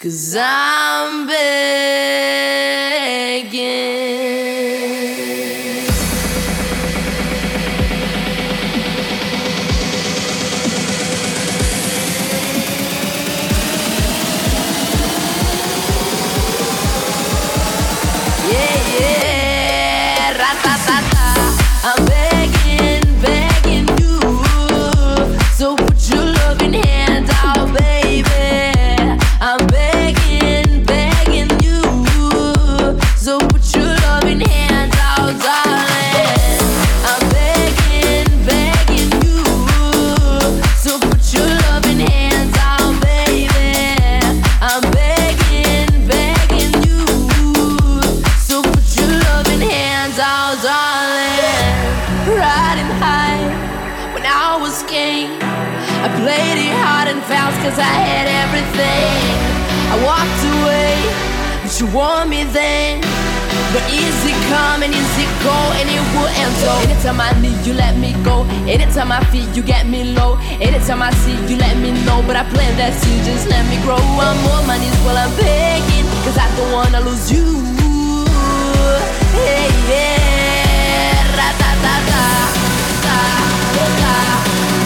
I'm begging, go, and it will end so. Anytime I need you, let me go. Anytime I feel you get me low. Anytime I see you, let me know. But I plan that seed, just let me grow. I'm on my knees while I'm begging, cause I don't wanna lose you. Hey, yeah, ra ta ta ta ta ta. the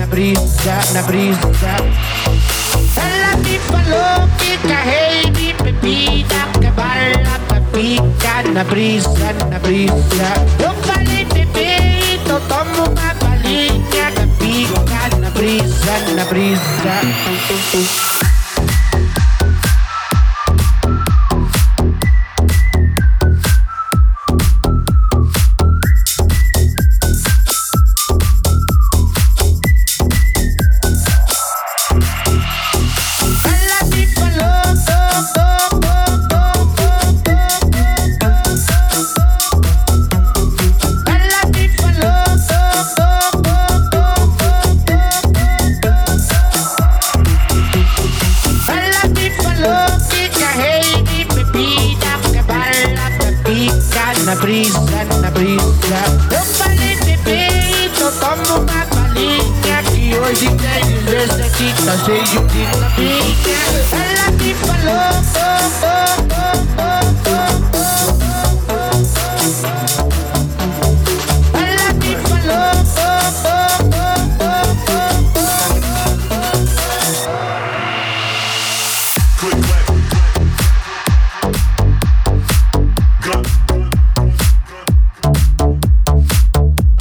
brisa, na brisa. Ela me falou que carrei de bebida, que bala pra pica, na brisa, na brisa. Eu falei, bebê, então tomo uma balinha, na pica, na.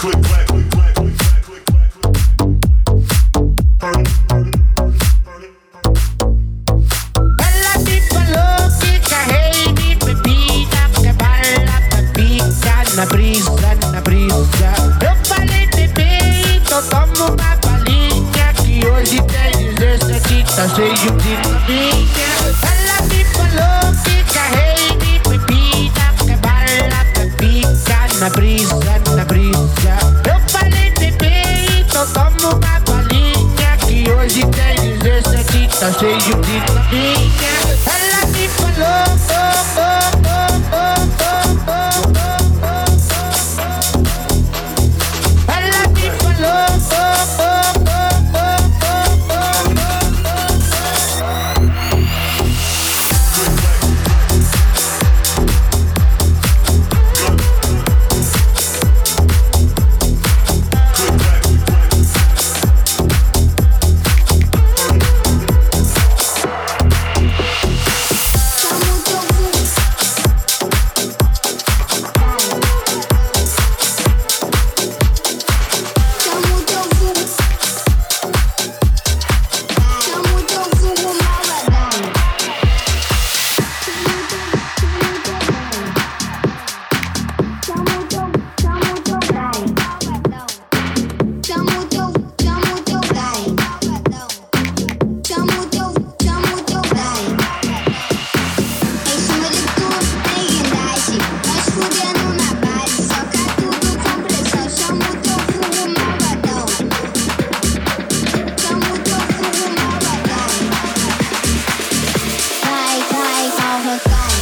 Cheio de funk.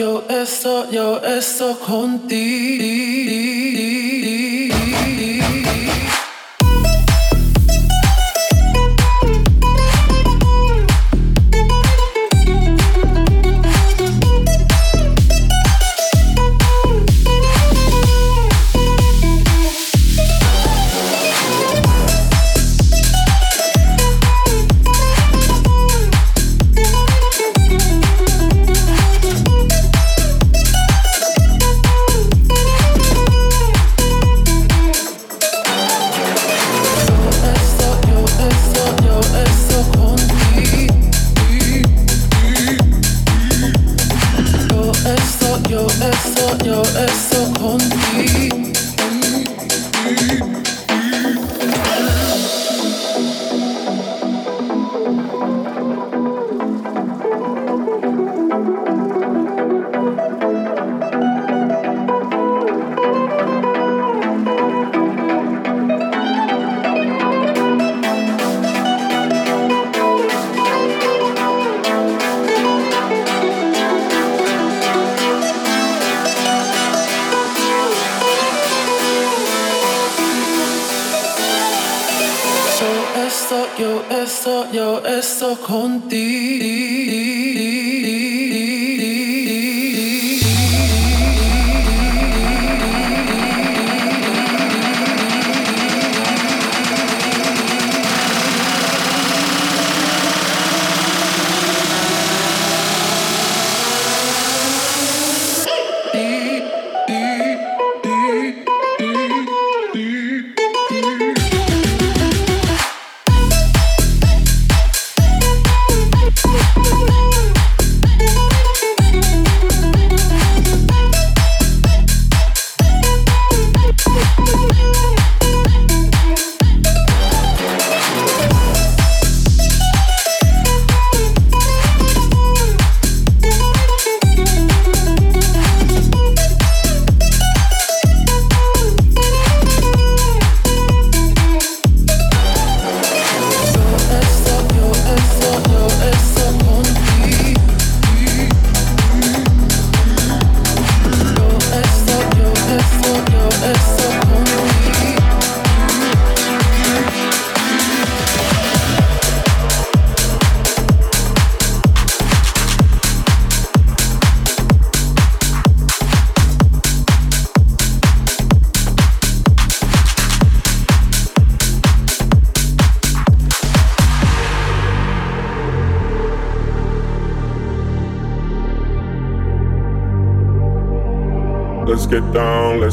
Yo esto, yo esto contigo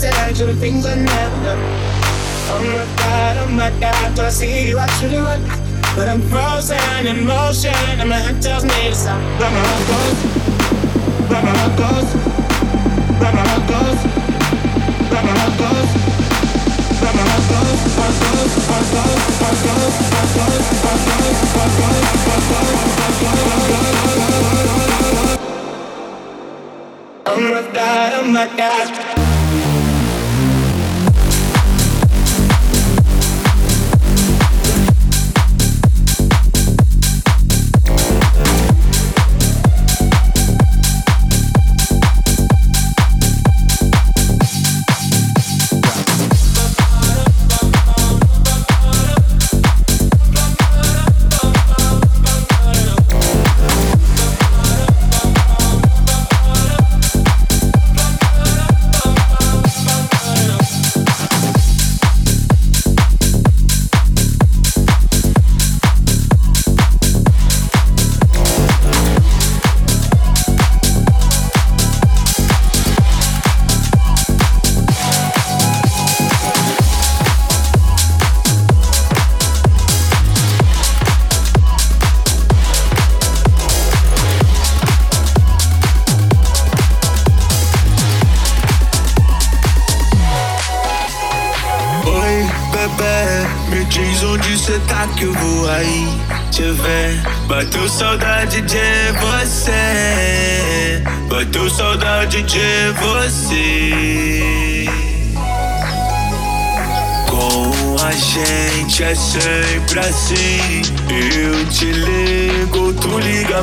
Said, doing things I've never. Oh my god, oh my god, do I see you? I should run. But I'm frozen in motion, and my head tells me to stop. But my heart goes, but my heart goes, but my heart goes, but my heart heart goes. Oh my god, oh my god.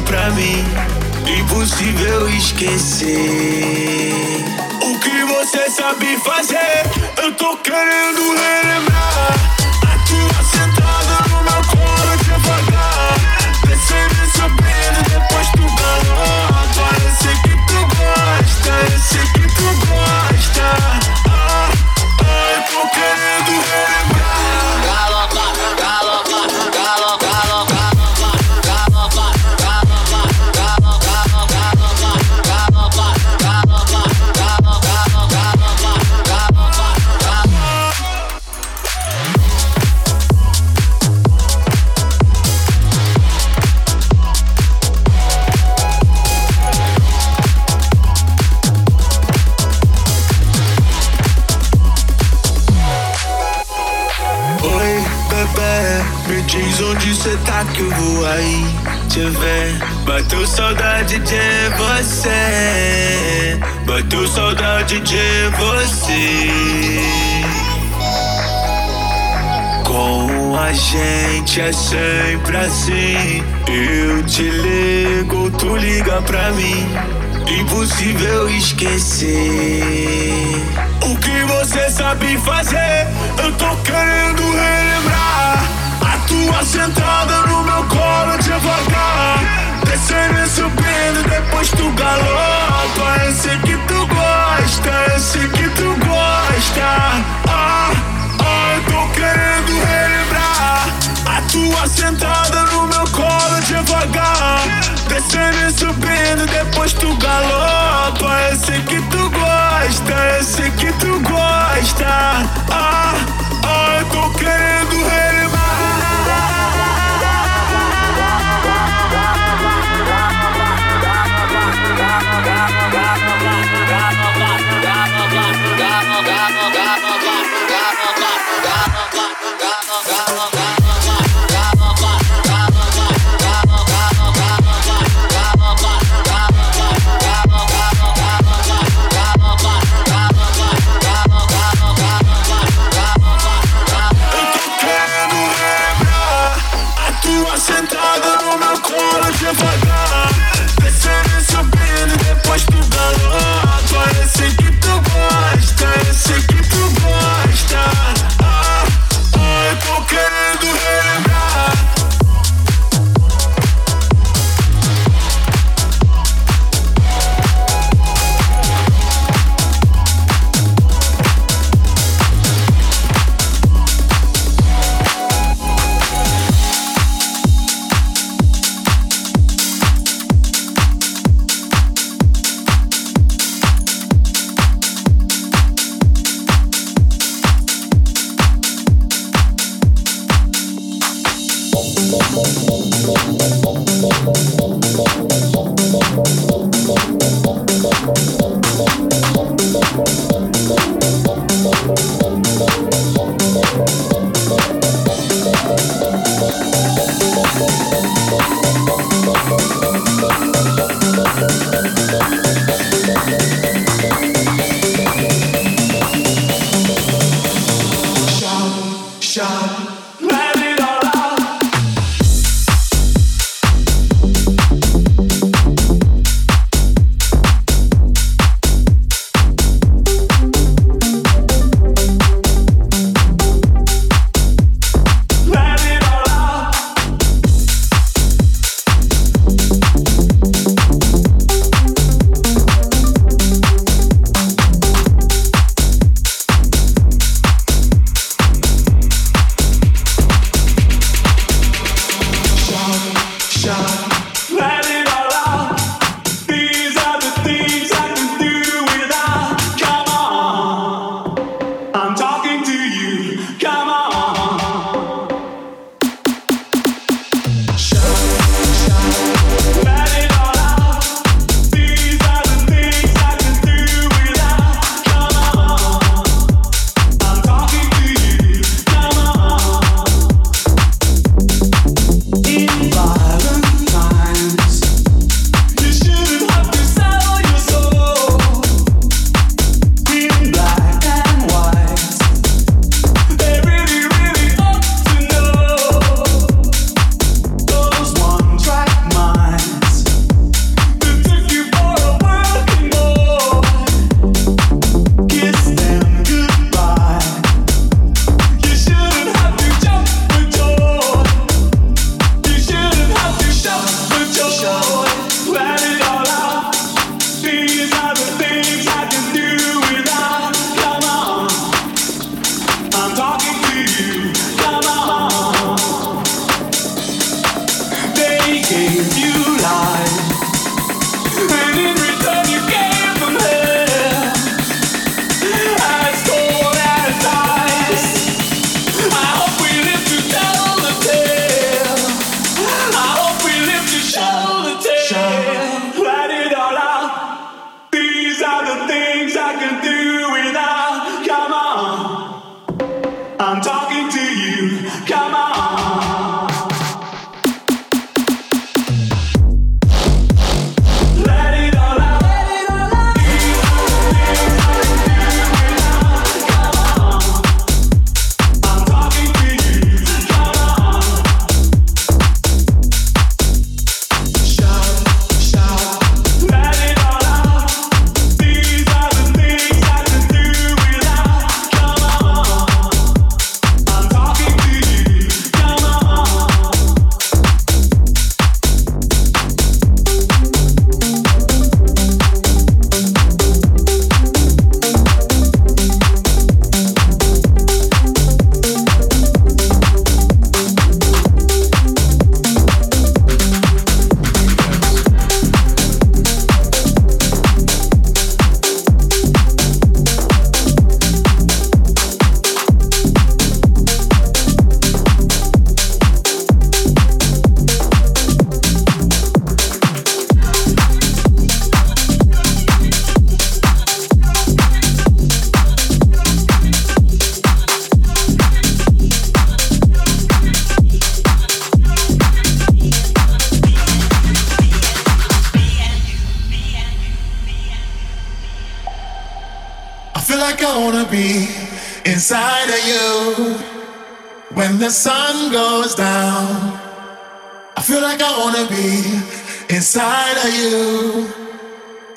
Pra mim. Impossível esquecer. O que você sabe fazer? Eu tô querendo relembrar. Gente é sempre assim. Eu te ligo, tu liga pra mim. Impossível esquecer. O que você sabe fazer, eu tô querendo relembrar. A tua sentada no meu colo devagar. Descendo e subindo, depois tu galopa. Eu sei que tu gosta, eu sei que tu gosta. Ah, querendo relembrar. A tua sentada no meu colo devagar. Descendo e subindo, depois tu galopa. Eu sei que tu gosta, eu sei que tu gosta. Ah,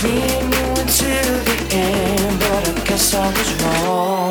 Leading you to the end, but I guess I was wrong.